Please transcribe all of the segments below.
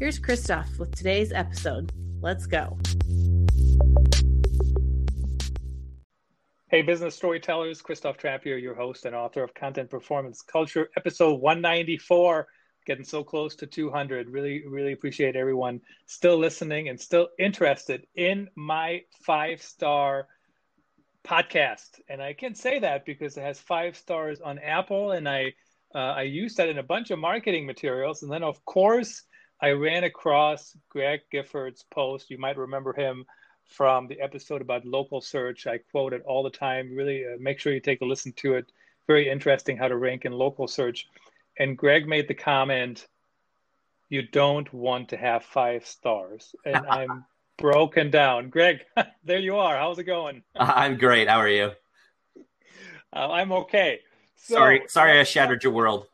Here's Christoph with today's episode. Let's go. Hey, business storytellers, Christoph Trapp here, your host and author of Content Performance Culture, episode 194. Getting so close to 200. Really, really appreciate everyone still listening and still interested in my five star podcast. And I can say that because it has five stars on Apple, and I uh, I used that in a bunch of marketing materials. And then, of course, I ran across Gregg Gifford's post. You might remember him from the episode about local search. I quote it all the time. Really, uh, make sure you take a listen to it. Very interesting how to rank in local search. And Gregg made the comment, "You don't want to have five stars," and I'm broken down. Gregg, there you are. How's it going? I'm great. How are you? Uh, I'm okay. So, sorry, sorry, I shattered your world.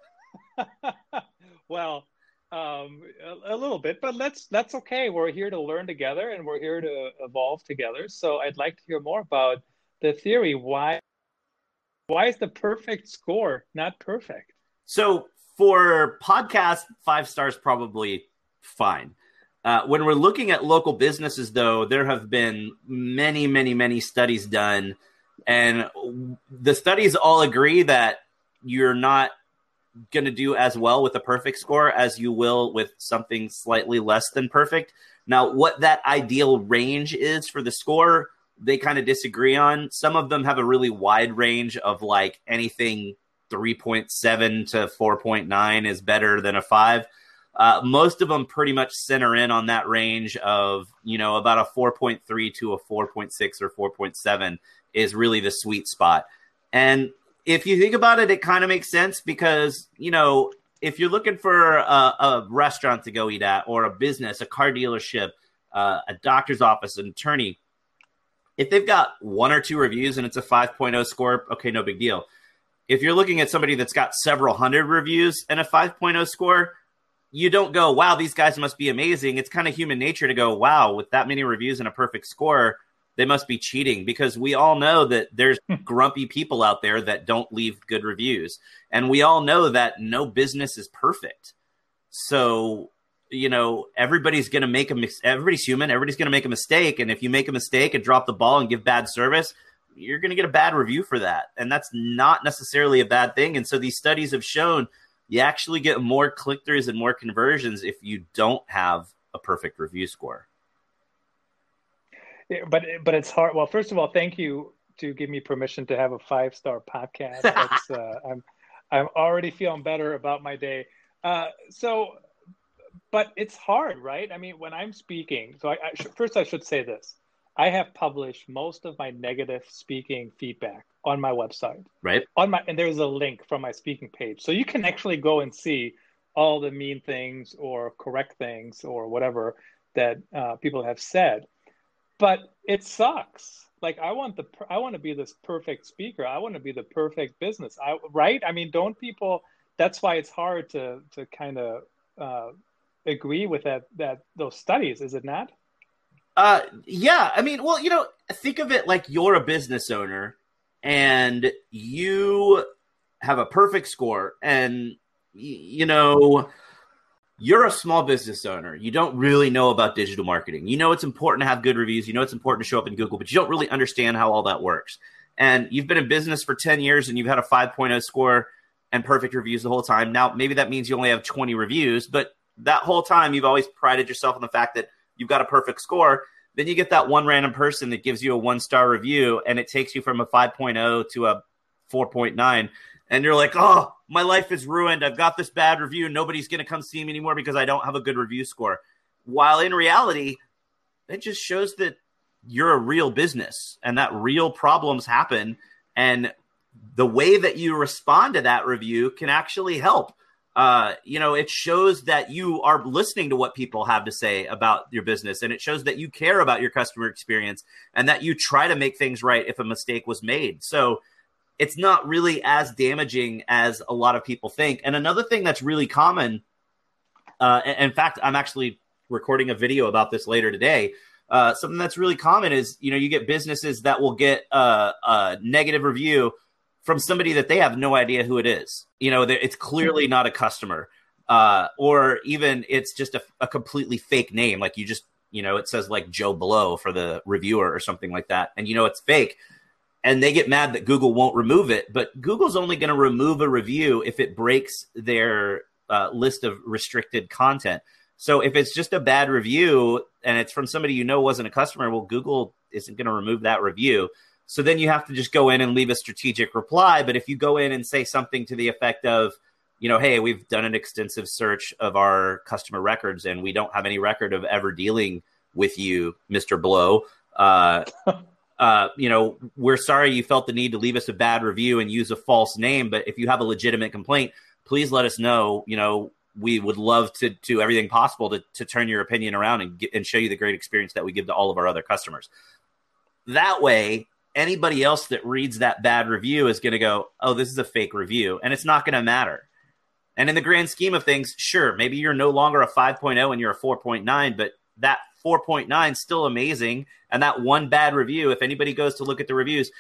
well, um, a, a, little bit, but let's that's okay. We're here to learn together, and we're here to evolve together. So I'd like to hear more about the theory. Why why is the perfect score not perfect? So for podcast, five stars probably fine. Uh, when we're looking at local businesses, though, there have been many, many, many studies done, and the studies all agree that you're not going to do as well with a perfect score as you will with something slightly less than perfect. Now, what that ideal range is for the score, they kind of disagree on. Some of them have a really wide range of like anything 3.7 to 4.9 is better than a 5. Uh, most of them pretty much center in on that range of, you know, about a 4.3 to a 4.6 or 4.7 is really the sweet spot. And if you think about it, it kind of makes sense because, you know, if you're looking for a, a, restaurant to go eat at or a business, a car dealership, uh, a doctor's office, an attorney, if they've got one or two reviews and it's a 5.0 score, okay, no big deal. If you're looking at somebody that's got several hundred reviews and a 5.0 score, you don't go, wow, these guys must be amazing. It's kind of human nature to go, wow, with that many reviews and a perfect score, they must be cheating because we all know that there's hmm. grumpy people out there that don't leave good reviews. And we all know that no business is perfect. So, you know, everybody's going to make a mis- everybody's human, everybody's going to make a mistake and if you make a mistake and drop the ball and give bad service, you're going to get a bad review for that. And that's not necessarily a bad thing. And so these studies have shown you actually get more click throughs and more conversions if you don't have a perfect review score but but it's hard. Well, first of all, thank you to give me permission to have a five star podcast. uh, I'm I'm already feeling better about my day. Uh, so, but it's hard, right? I mean, when I'm speaking, so I, I sh- first I should say this: I have published most of my negative speaking feedback on my website, right? On my and there's a link from my speaking page, so you can actually go and see all the mean things or correct things or whatever that uh, people have said but it sucks. Like i want the i want to be this perfect speaker. I want to be the perfect business. I right? I mean don't people that's why it's hard to to kind of uh, agree with that that those studies is it not? Uh yeah. I mean well you know think of it like you're a business owner and you have a perfect score and you know you're a small business owner. You don't really know about digital marketing. You know it's important to have good reviews. You know it's important to show up in Google, but you don't really understand how all that works. And you've been in business for 10 years and you've had a 5.0 score and perfect reviews the whole time. Now, maybe that means you only have 20 reviews, but that whole time you've always prided yourself on the fact that you've got a perfect score. Then you get that one random person that gives you a one star review and it takes you from a 5.0 to a 4.9 and you're like, oh, my life is ruined. I've got this bad review. Nobody's going to come see me anymore because I don't have a good review score. While in reality, it just shows that you're a real business and that real problems happen. And the way that you respond to that review can actually help. uh, you know, it shows that you are listening to what people have to say about your business, and it shows that you care about your customer experience and that you try to make things right if a mistake was made. So it's not really as damaging as a lot of people think. And another thing that's really common, uh, in fact, I'm actually recording a video about this later today. Uh, something that's really common is you know you get businesses that will get a, a negative review from somebody that they have no idea who it is. You know, it's clearly not a customer, uh, or even it's just a, a, completely fake name. Like you just, you know, it says like Joe Blow for the reviewer or something like that, and you know it's fake. And they get mad that Google won't remove it, but Google's only going to remove a review if it breaks their uh, list of restricted content. So if it's just a bad review and it's from somebody you know wasn't a customer, well, Google isn't going to remove that review. So then you have to just go in and leave a strategic reply. But if you go in and say something to the effect of, you know, hey, we've done an extensive search of our customer records and we don't have any record of ever dealing with you, Mr. Blow. Uh, uh, you know, we're sorry you felt the need to leave us a bad review and use a false name. But if you have a legitimate complaint, please let us know. You know, we would love to do everything possible to, to turn your opinion around and, get, and show you the great experience that we give to all of our other customers. That way, anybody else that reads that bad review is going to go, oh, this is a fake review, and it's not going to matter. And in the grand scheme of things, sure, maybe you're no longer a 5.0 and you're a 4.9, but that 4.9 still amazing. And that one bad review, if anybody goes to look at the reviews,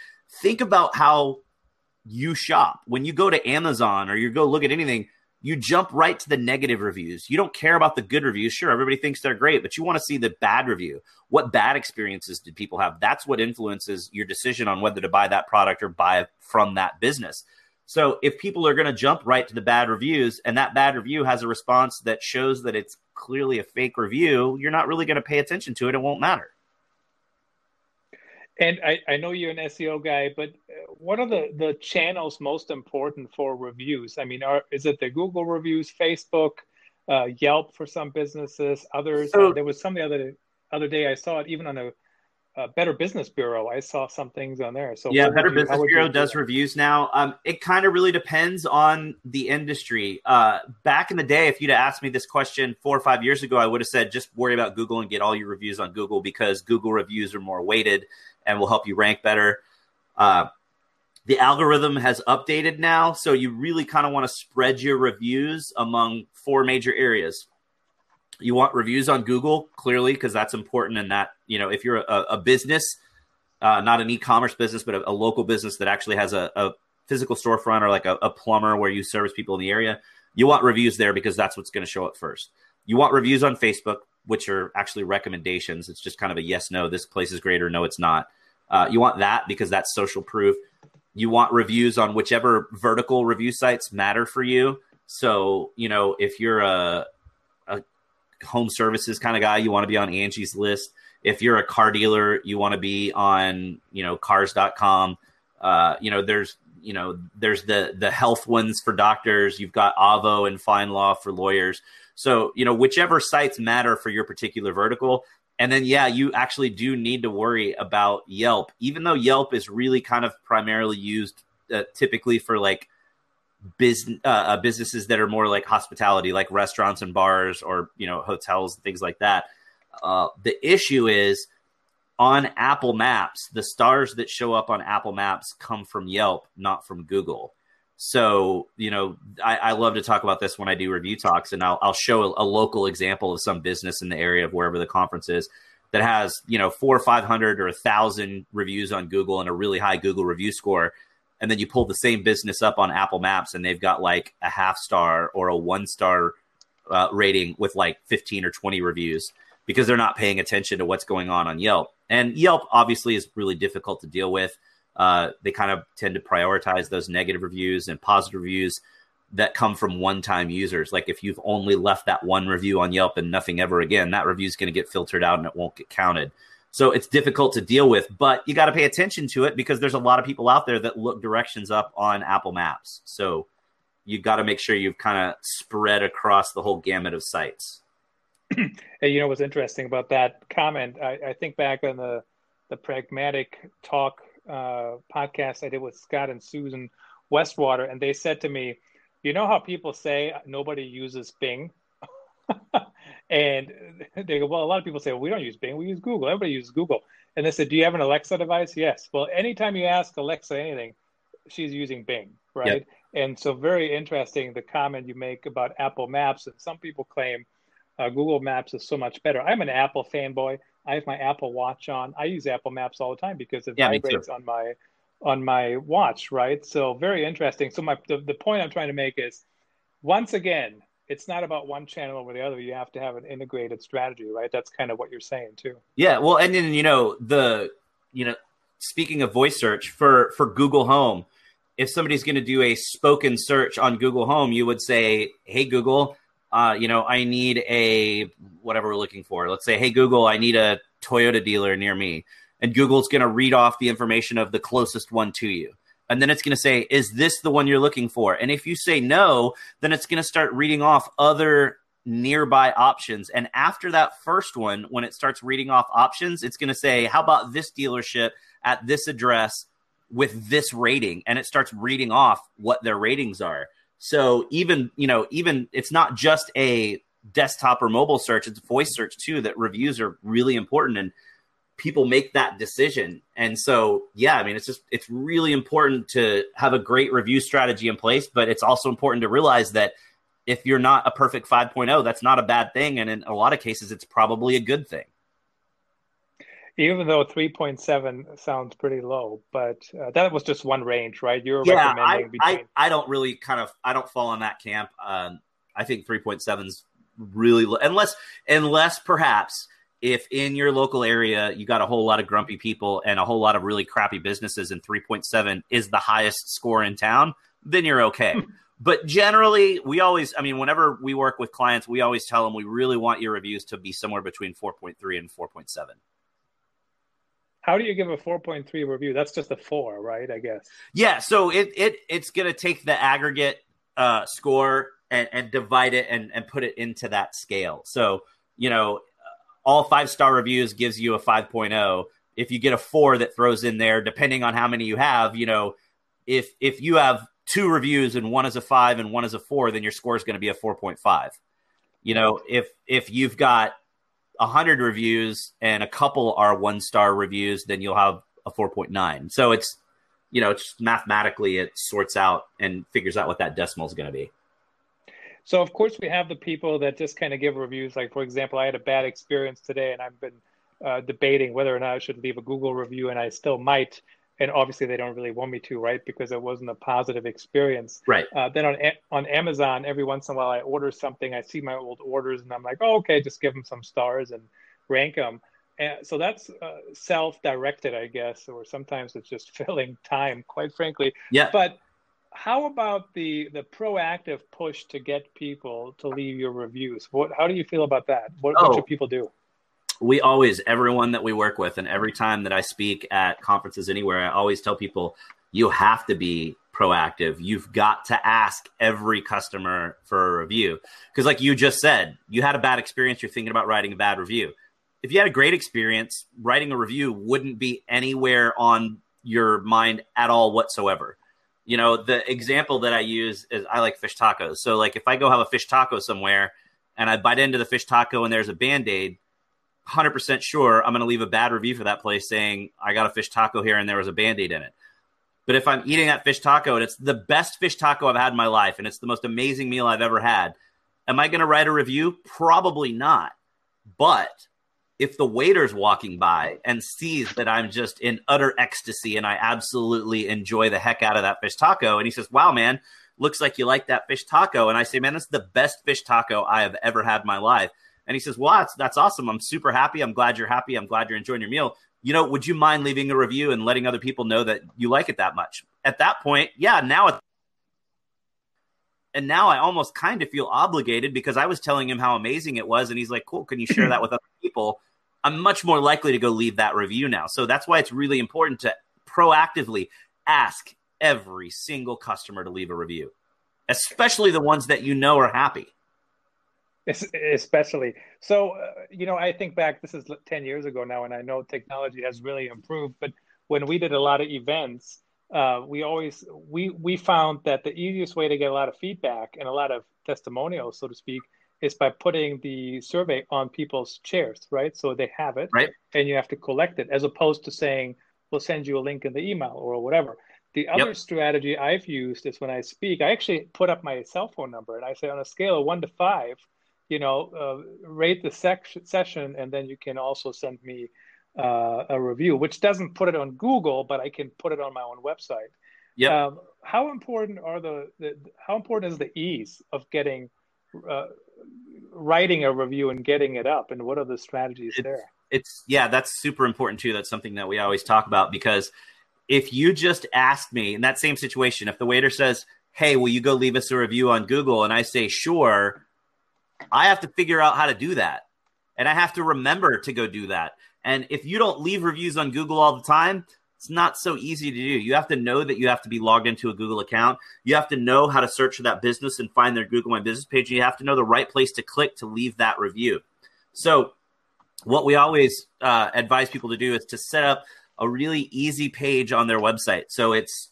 think about how you shop. When you go to Amazon or you go look at anything, you jump right to the negative reviews. You don't care about the good reviews. Sure, everybody thinks they're great, but you want to see the bad review. What bad experiences did people have? That's what influences your decision on whether to buy that product or buy from that business. So if people are going to jump right to the bad reviews and that bad review has a response that shows that it's clearly a fake review, you're not really going to pay attention to it. It won't matter. And I, I know you're an SEO guy, but uh, what are the, the channels most important for reviews? I mean, are, is it the Google reviews, Facebook, uh, Yelp for some businesses, others? So, uh, there was some the other other day I saw it even on a, a, Better Business Bureau. I saw some things on there. So yeah, Better you, Business Bureau do does reviews now. Um, it kind of really depends on the industry. Uh, back in the day, if you'd asked me this question four or five years ago, I would have said just worry about Google and get all your reviews on Google because Google reviews are more weighted and will help you rank better. Uh, the algorithm has updated now, so you really kind of want to spread your reviews among four major areas. You want reviews on Google, clearly, because that's important. And that, you know, if you're a, a business, uh, not an e commerce business, but a, a, local business that actually has a, a physical storefront or like a, a plumber where you service people in the area, you want reviews there because that's what's going to show up first. You want reviews on Facebook, which are actually recommendations. It's just kind of a yes, no, this place is great or no, it's not. Uh, you want that because that's social proof. You want reviews on whichever vertical review sites matter for you. So, you know, if you're a home services kind of guy, you want to be on Angie's list. If you're a car dealer, you want to be on, you know, cars.com. Uh, you know, there's, you know, there's the the health ones for doctors. You've got Avvo and FindLaw for lawyers. So, you know, whichever sites matter for your particular vertical, and then, yeah, you actually do need to worry about Yelp, even though Yelp is really kind of primarily used uh, typically for like business uh, uh, businesses that are more like hospitality, like restaurants and bars, or you know hotels and things like that. Uh, the issue is on Apple Maps, the stars that show up on Apple Maps come from Yelp, not from Google. So, you know, I, I, love to talk about this when I do review talks, and I'll, I'll show a, a, local example of some business in the area of wherever the conference is that has, you know, four or 500 or a thousand reviews on Google and a really high Google review score. And then you pull the same business up on Apple Maps and they've got like a half star or a one star uh, rating with like 15 or 20 reviews because they're not paying attention to what's going on on Yelp. And Yelp obviously is really difficult to deal with uh, they kind of tend to prioritize those negative reviews and positive reviews that come from one-time users. Like if you've only left that one review on Yelp and nothing ever again, that review is going to get filtered out and it won't get counted. So it's difficult to deal with, but you got to pay attention to it because there's a lot of people out there that look directions up on Apple Maps. So you got to make sure you've kind of spread across the whole gamut of sites. hey, you know what's interesting about that comment? I, I think back on the the pragmatic talk uh, podcast I did with Scott and Susan Westwater, and they said to me, you know how people say nobody uses Bing? and they go, well, a lot of people say, well, we don't use Bing, we use Google. Everybody uses Google. And they said, do you have an Alexa device? Yes. Well, anytime you ask Alexa anything, she's using Bing, right? Yep. And so, very interesting the comment you make about Apple Maps. And some people claim uh, Google Maps is so much better. I'm an Apple fanboy. I have my Apple Watch on. I use Apple Maps all the time because it yeah, vibrates on my on my watch, right? So very interesting. So my the, the point I'm trying to make is once again, it's not about one channel over the other. You have to have an integrated strategy, right? That's kind of what you're saying too. Yeah, well, and then you know the you know speaking of voice search for for Google Home, if somebody's going to do a spoken search on Google Home, you would say, "Hey Google, uh, you know, I need a whatever we're looking for. Let's say, hey Google, I need a Toyota dealer near me." And Google's going to read off the information of the closest one to you and then it's going to say, is this the one you're looking for? And if you say no, then it's going to start reading off other nearby options. And after that first one, when it starts reading off options, it's going to say, how about this dealership at this address with this rating? And it starts reading off what their ratings are. So even, you know, even it's not just a desktop or mobile search, it's voice search too, that reviews are really important. And people make that decision. And so, yeah, I mean, it's just, it's really important to have a great review strategy in place, but it's also important to realize that if you're not a perfect 5.0, that's not a bad thing. And in a lot of cases, it's probably a good thing. Even though 3.7 sounds pretty low, but uh, that was just one range, right? You're yeah, recommending I, between... I, I don't really kind of, I don't fall in that camp. Um, I think 3.7 is really low, unless, unless perhaps if in your local area you got a whole lot of grumpy people and a whole lot of really crappy businesses and 3.7 is the highest score in town, then you're okay. but generally, we always, I mean, whenever we work with clients, we always tell them we really want your reviews to be somewhere between 4.3 and 4.7. How do you give a 4.3 review? That's just a four, right? I guess. Yeah. So it, it it's going to take the aggregate uh, score and, and divide it and, and put it into that scale. So, you know, all five star reviews gives you a 5.0 if you get a four that throws in there depending on how many you have you know if if you have two reviews and one is a five and one is a four then your score is going to be a 4.5 you know if if you've got a 100 reviews and a couple are one star reviews then you'll have a 4.9 so it's you know it's mathematically it sorts out and figures out what that decimal is going to be so of course we have the people that just kind of give reviews. Like for example, I had a bad experience today, and I've been uh, debating whether or not I should leave a Google review, and I still might. And obviously, they don't really want me to, right? Because it wasn't a positive experience. Right. Uh, then on on Amazon, every once in a while, I order something. I see my old orders, and I'm like, oh, okay, just give them some stars and rank them. And so that's uh, self-directed, I guess, or sometimes it's just filling time, quite frankly. Yeah. But how about the the proactive push to get people to leave your reviews? What how do you feel about that? What, oh, what should people do? We always everyone that we work with, and every time that I speak at conferences anywhere, I always tell people you have to be proactive. You've got to ask every customer for a review because, like you just said, you had a bad experience. You're thinking about writing a bad review. If you had a great experience, writing a review wouldn't be anywhere on your mind at all whatsoever you know, the example that I use is I like fish tacos. So like if I go have a fish taco somewhere and I bite into the fish taco and there's a band-aid, 100% sure I'm going to leave a bad review for that place saying I got a fish taco here and there was a band-aid in it. But if I'm eating that fish taco and it's the best fish taco I've had in my life and it's the most amazing meal I've ever had, am I going to write a review? Probably not. But if the waiter's walking by and sees that I'm just in utter ecstasy and I absolutely enjoy the heck out of that fish taco, and he says, Wow, man, looks like you like that fish taco. And I say, Man, that's the best fish taco I have ever had in my life. And he says, Well, that's, that's awesome. I'm super happy. I'm glad you're happy. I'm glad you're enjoying your meal. You know, would you mind leaving a review and letting other people know that you like it that much? At that point, yeah, now it's and now I almost kind of feel obligated because I was telling him how amazing it was, and he's like, "Cool, can you share that with other people?" I'm much more likely to go leave that review now. So that's why it's really important to proactively ask every single customer to leave a review, especially the ones that you know are happy. Especially. So, uh, you know, I think back, this is 10 years ago now, and I know technology has really improved. But when we did a lot of events, uh, we always we we found that the easiest way to get a lot of feedback and a lot of testimonials, so to speak, is by putting the survey on people's chairs, right? So they have it, right? And you have to collect it, as opposed to saying we'll send you a link in the email or whatever. The other yep. strategy I've used is when I speak, I actually put up my cell phone number and I say on a scale of one to five, you know, uh, rate the sec- session, and then you can also send me uh, a review, which doesn't put it on Google, but I can put it on my own website. Yeah. Um, how important are the, the, how important is the ease of getting uh, writing a review and getting it up, and what are the strategies it's, there? It's yeah, that's super important too. That's something that we always talk about because if you just ask me in that same situation, if the waiter says, "Hey, will you go leave us a review on Google?" and I say, "Sure," I have to figure out how to do that, and I have to remember to go do that. And if you don't leave reviews on Google all the time, it's not so easy to do. You have to know that you have to be logged into a Google account. You have to know how to search for that business and find their Google My Business page. And You have to know the right place to click to leave that review. So, what we always uh, advise people to do is to set up a really easy page on their website. So it's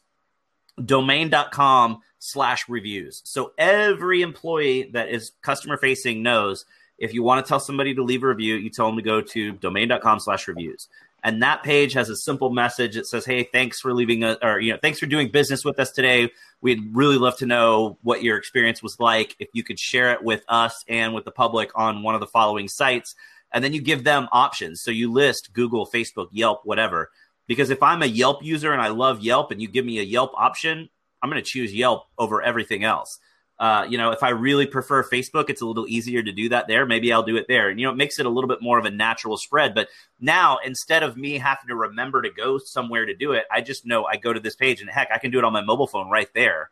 domain.com slash reviews. So every employee that is customer facing knows if you want to tell somebody to leave a review, you tell them to go to domain.com slash reviews. And that page has a simple message. It says, Hey, thanks for leaving a, or, you know, thanks for doing business with us today. We'd really love to know what your experience was like. If you could share it with us and with the public on one of the following sites. And then you give them options. So you list Google, Facebook, Yelp, whatever. Because if I'm a Yelp user and I love Yelp and you give me a Yelp option, I'm going to choose Yelp over everything else. Uh, you know, if I really prefer Facebook, it's a little easier to do that there. Maybe I'll do it there. And, you know, it makes it a little bit more of a natural spread. But now, instead of me having to remember to go somewhere to do it, I just know I go to this page and heck, I can do it on my mobile phone right there.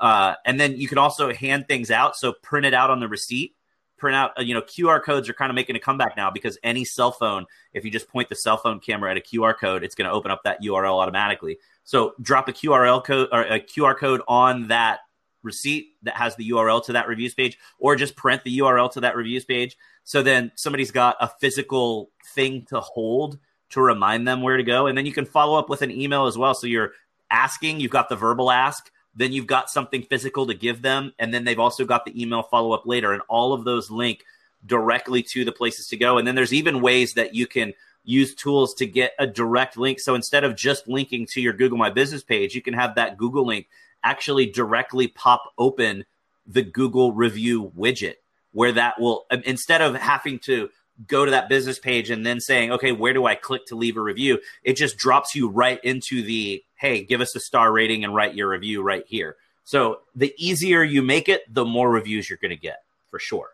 Uh, and then you can also hand things out. So print it out on the receipt. Print out, uh, you know, QR codes are kind of making a comeback now because any cell phone, if you just point the cell phone camera at a QR code, it's going to open up that URL automatically. So drop a QRL code or a QR code on that receipt that has the URL to that reviews page, or just print the URL to that reviews page. So then somebody's got a physical thing to hold to remind them where to go. And then you can follow up with an email as well. So you're asking, you've got the verbal ask, then you've got something physical to give them. And then they've also got the email follow up later. And all of those link directly to the places to go. And then there's even ways that you can use tools to get a direct link. So instead of just linking to your Google My Business page, you can have that Google link actually directly pop open the Google review widget where that will um, instead of having to go to that business page and then saying, okay, where do I click to leave a review? It just drops you right into the, hey, give us a star rating and write your review right here. So the easier you make it, the more reviews you're going to get for sure.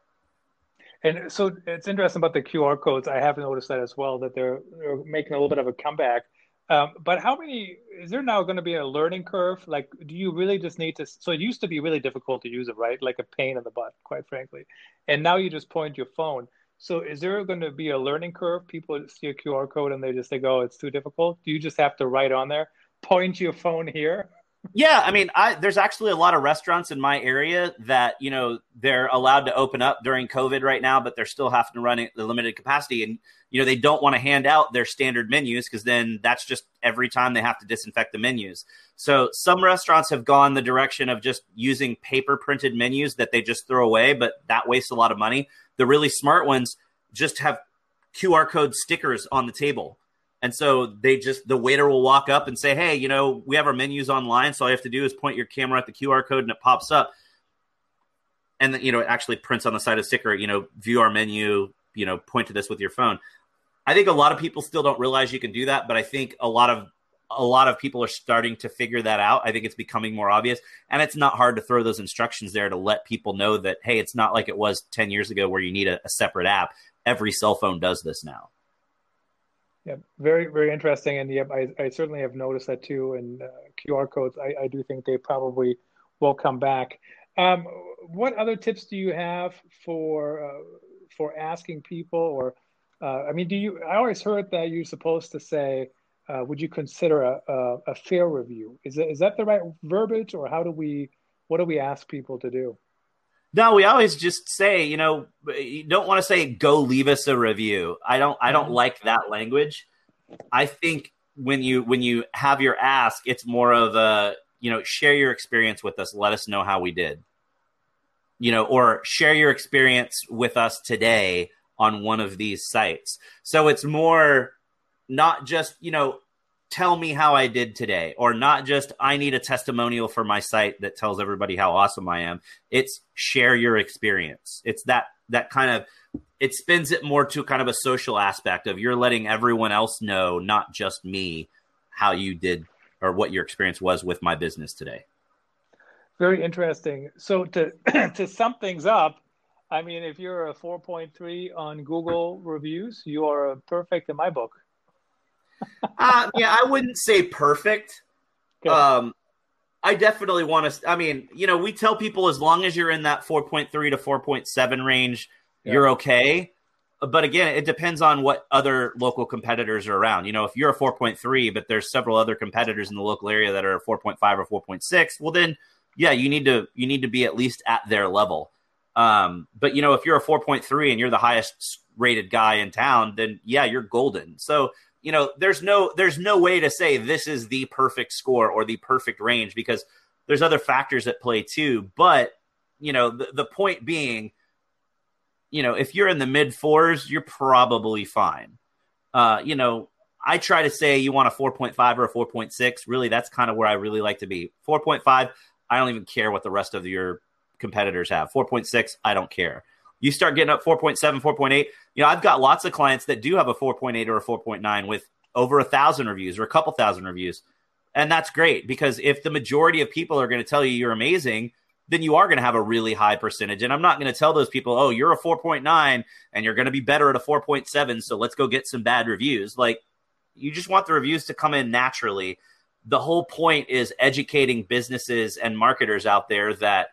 And so it's interesting about the QR codes. I have noticed that as well, that they're, they're making a little bit of a comeback. Um, but how many is there now going to be a learning curve? Like, do you really just need to? So it used to be really difficult to use it, right? Like a pain in the butt, quite frankly. And now you just point your phone. So is there going to be a learning curve? People see a QR code and they just think, "Oh, it's too difficult." Do you just have to write on there, point your phone here? Yeah, I mean, I, there's actually a lot of restaurants in my area that you know they're allowed to open up during COVID right now, but they're still having to run the limited capacity, and you know they don't want to hand out their standard menus because then that's just every time they have to disinfect the menus. So some restaurants have gone the direction of just using paper printed menus that they just throw away, but that wastes a lot of money. The really smart ones just have QR code stickers on the table and so they just the waiter will walk up and say, "Hey, you know, we have our menus online, so all you have to do is point your camera at the QR code and it pops up." And then, you know, it actually prints on the side of sticker, you know, view our menu, you know, point to this with your phone. I think a lot of people still don't realize you can do that, but I think a lot of a lot of people are starting to figure that out. I think it's becoming more obvious, and it's not hard to throw those instructions there to let people know that hey, it's not like it was 10 years ago where you need a, a separate app. Every cell phone does this now. Yeah, very very interesting, and yep, I, I certainly have noticed that too. And uh, QR codes, I, I do think they probably will come back. Um, what other tips do you have for uh, for asking people, or uh, I mean, do you? I always heard that you're supposed to say, uh, "Would you consider a, a, a fair review?" Is that, is that the right verbiage, or how do we? What do we ask people to do? No, we always just say, you know, you don't want to say go leave us a review. I don't I don't mm-hmm. like that language. I think when you when you have your ask, it's more of a you know share your experience with us. Let us know how we did. You know, or share your experience with us today on one of these sites. So it's more not just you know tell me how I did today, or not just I need a testimonial for my site that tells everybody how awesome I am. It's share your experience. It's that that kind of it spins it more to kind of a social aspect of you're letting everyone else know, not just me, how you did or what your experience was with my business today. Very interesting. So to to sum things up, I mean, if you're a 4.3 on Google reviews, you are perfect in my book uh, yeah, I wouldn't say perfect. Um, I definitely want to. I mean, you know, we tell people as long as you're in that 4.3 to 4.7 range, yeah. you're okay. But again, it depends on what other local competitors are around. You know, if you're a 4.3, but there's several other competitors in the local area that are 4.5 or 4.6, well, then yeah, you need to you need to be at least at their level. Um, but you know, if you're a 4.3 and you're the highest rated guy in town, then yeah, you're golden. So you know, there's no there's no way to say this is the perfect score or the perfect range because there's other factors at play too. But you know, the, the point being, you know, if you're in the mid fours, you're probably fine. Uh, you know, I try to say you want a 4.5 or a 4.6. Really, that's kind of where I really like to be. 4.5, I don't even care what the rest of your competitors have. 4.6, I don't care. You start getting up 4.7, 4.8. You know, I've got lots of clients that do have a 4.8 or a 4.9 with over a thousand reviews or a couple thousand reviews. And that's great because if the majority of people are going to tell you you're amazing, then you are going to have a really high percentage. And I'm not going to tell those people, oh, you're a 4.9 and you're going to be better at a 4.7. So let's go get some bad reviews. Like, you just want the reviews to come in naturally. The whole point is educating businesses and marketers out there that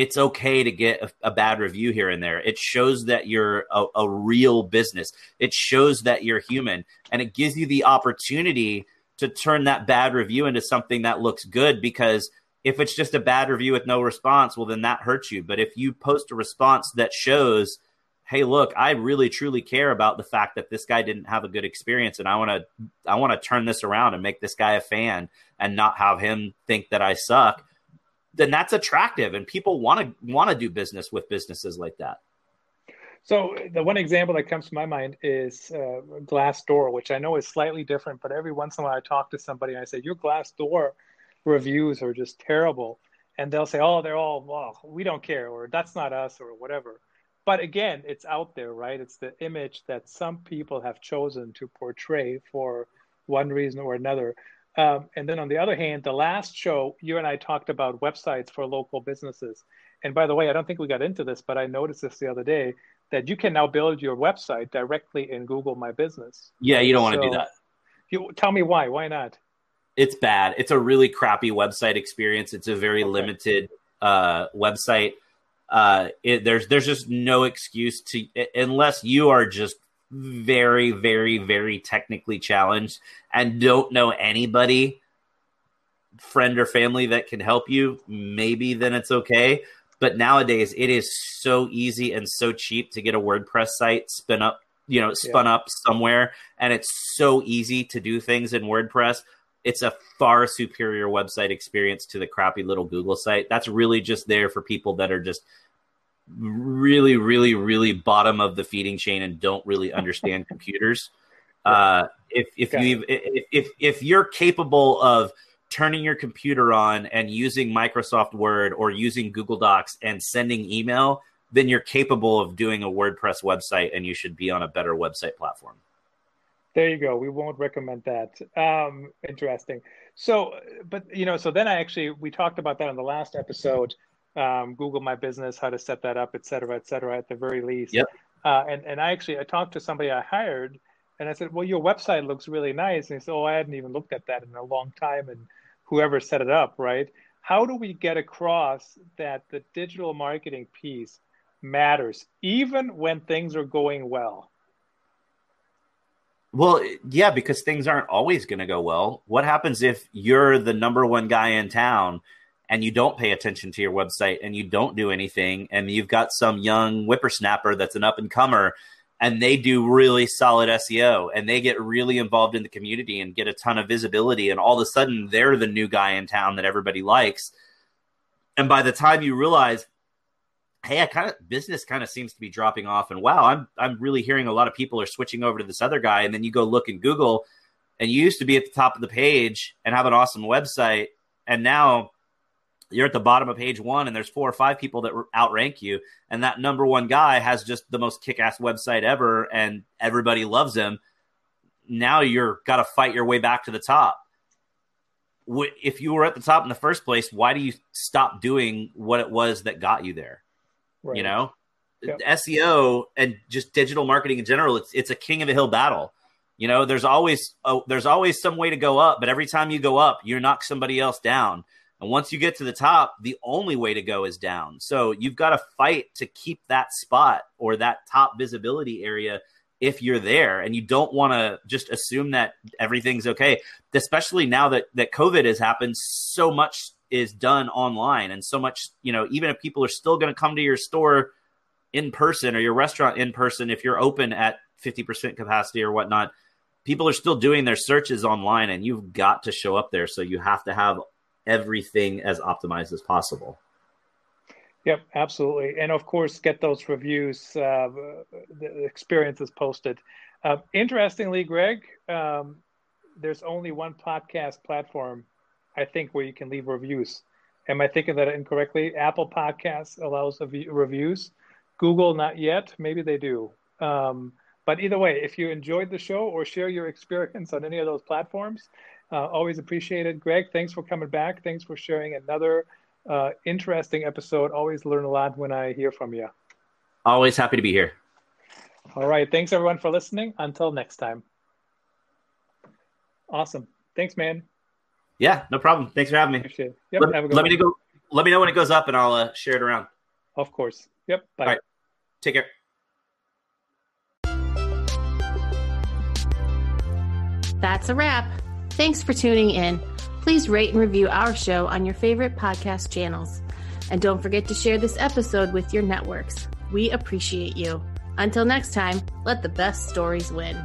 it's okay to get a, a, bad review here and there. It shows that you're a, a, real business. It shows that you're human, and it gives you the opportunity to turn that bad review into something that looks good. Because if it's just a bad review with no response, well, then that hurts you. But if you post a response that shows, "Hey, look, I really truly care about the fact that this guy didn't have a good experience, and I want to, I want to turn this around and make this guy a fan, and not have him think that I suck." Then that's attractive and people want to want to do business with businesses like that so the one example that comes to my mind is uh, Glassdoor, which I know is slightly different, but every once in a while I talk to somebody and I say, your Glassdoor reviews are just terrible. And they'll say, oh, they're all, well, we don't care, or that's not us, or whatever. But again, it's out there, right? It's the image that some people have chosen to portray for one reason or another. Um, and then on the other hand, the last show, you and I talked about websites for local businesses. And by the way, I don't think we got into this, but I noticed this the other day that you can now build your website directly in Google My Business. Yeah, you don't want to do that. You tell me why? Why not? It's bad. It's a really crappy website experience. It's a very okay. limited uh, website. Uh, it, there's there's just no excuse to unless you are just very, very, very technically challenged and don't know anybody, friend or family that can help you, maybe then it's okay. But nowadays, it is so easy and so cheap to get a WordPress site spin up, you know, spun yeah. up somewhere, and it's so easy to do things in WordPress. It's a far superior website experience to the crappy little Google site. That's really just there for people that are just really, really, really bottom of the feeding chain and don't really understand computers. Uh, if if you if, if if you're capable of turning your computer on and using Microsoft Word or using Google Docs and sending email, then you're capable of doing a WordPress website and you should be on a better website platform. There you go. We won't recommend that. Um, interesting. So, but you know, so then I actually we talked about that in the last episode um, Google My Business, how to set that up, et cetera, et cetera, at the very least. Yep. Uh, and, and I actually, I talked to somebody I hired and I said, well, your website looks really nice. And he said, oh, I hadn't even looked at that in a long time. And whoever set it up, right? How do we get across that the digital marketing piece matters, even when things are going well? Well, yeah, because things aren't always going to go well. What happens if you're the number one guy in town and you don't pay attention to your website and you don't do anything and you've got some young whippersnapper that's an up and comer and they do really solid SEO and they get really involved in the community and get a ton of visibility. And all of a sudden, they're the new guy in town that everybody likes. And by the time you realize, hey, I kind of business kind of seems to be dropping off, and wow, I'm I'm really hearing a lot of people are switching over to this other guy. And then you go look in Google, and you used to be at the top of the page and have an awesome website, and now you're at the bottom of page one and there's four or five people that outrank you. And that number one guy has just the most kick-ass website ever and everybody loves him. Now you're got to fight your way back to the top. If you were at the top in the first place why do you stop doing what it was that got you there? Right. you know? Yep. seo and just digital marketing in general it's it's a king of a hill battle. You know there's always oh, there's always some way to go up but every time you go up you knock somebody else down and once you get to the top, the only way to go is down. So you've got to fight to keep that spot or that top visibility area if you're there and you don't want to just assume that everything's okay especially now that that covid has happened so much is done online and so much you know even if people are still going to come to your store in person or your restaurant in person if you're open at 50% capacity or whatnot people are still doing their searches online and you've got to show up there so you have to have everything as optimized as possible. Yep, absolutely. And of course, get those reviews, uh, the experiences posted. Uh, interestingly, Gregg, um, there's only one podcast platform, I think, where you can leave reviews. Am I thinking that incorrectly? Apple Podcasts allows reviews. Google, not yet. Maybe they do. Um, but either way, if you enjoyed the show or share your experience on any of those platforms, uh, always appreciated. Gregg, thanks for coming back. Thanks for sharing another uh, interesting episode. Always learn a lot when I hear from you. Always happy to be here. All right. Thanks everyone for listening. Until next time. Awesome. Thanks, man. Yeah, no problem. Thanks for having me. Appreciate it. Yep, let, let me go. Let me know when it goes up, and I'll uh, share it around. Of course. Yep. Bye. All right. Take care. That's a wrap. Thanks for tuning in. Please rate and review our show on your favorite podcast channels. And don't forget to share this episode with your networks. We appreciate you. Until next time, let the best stories win.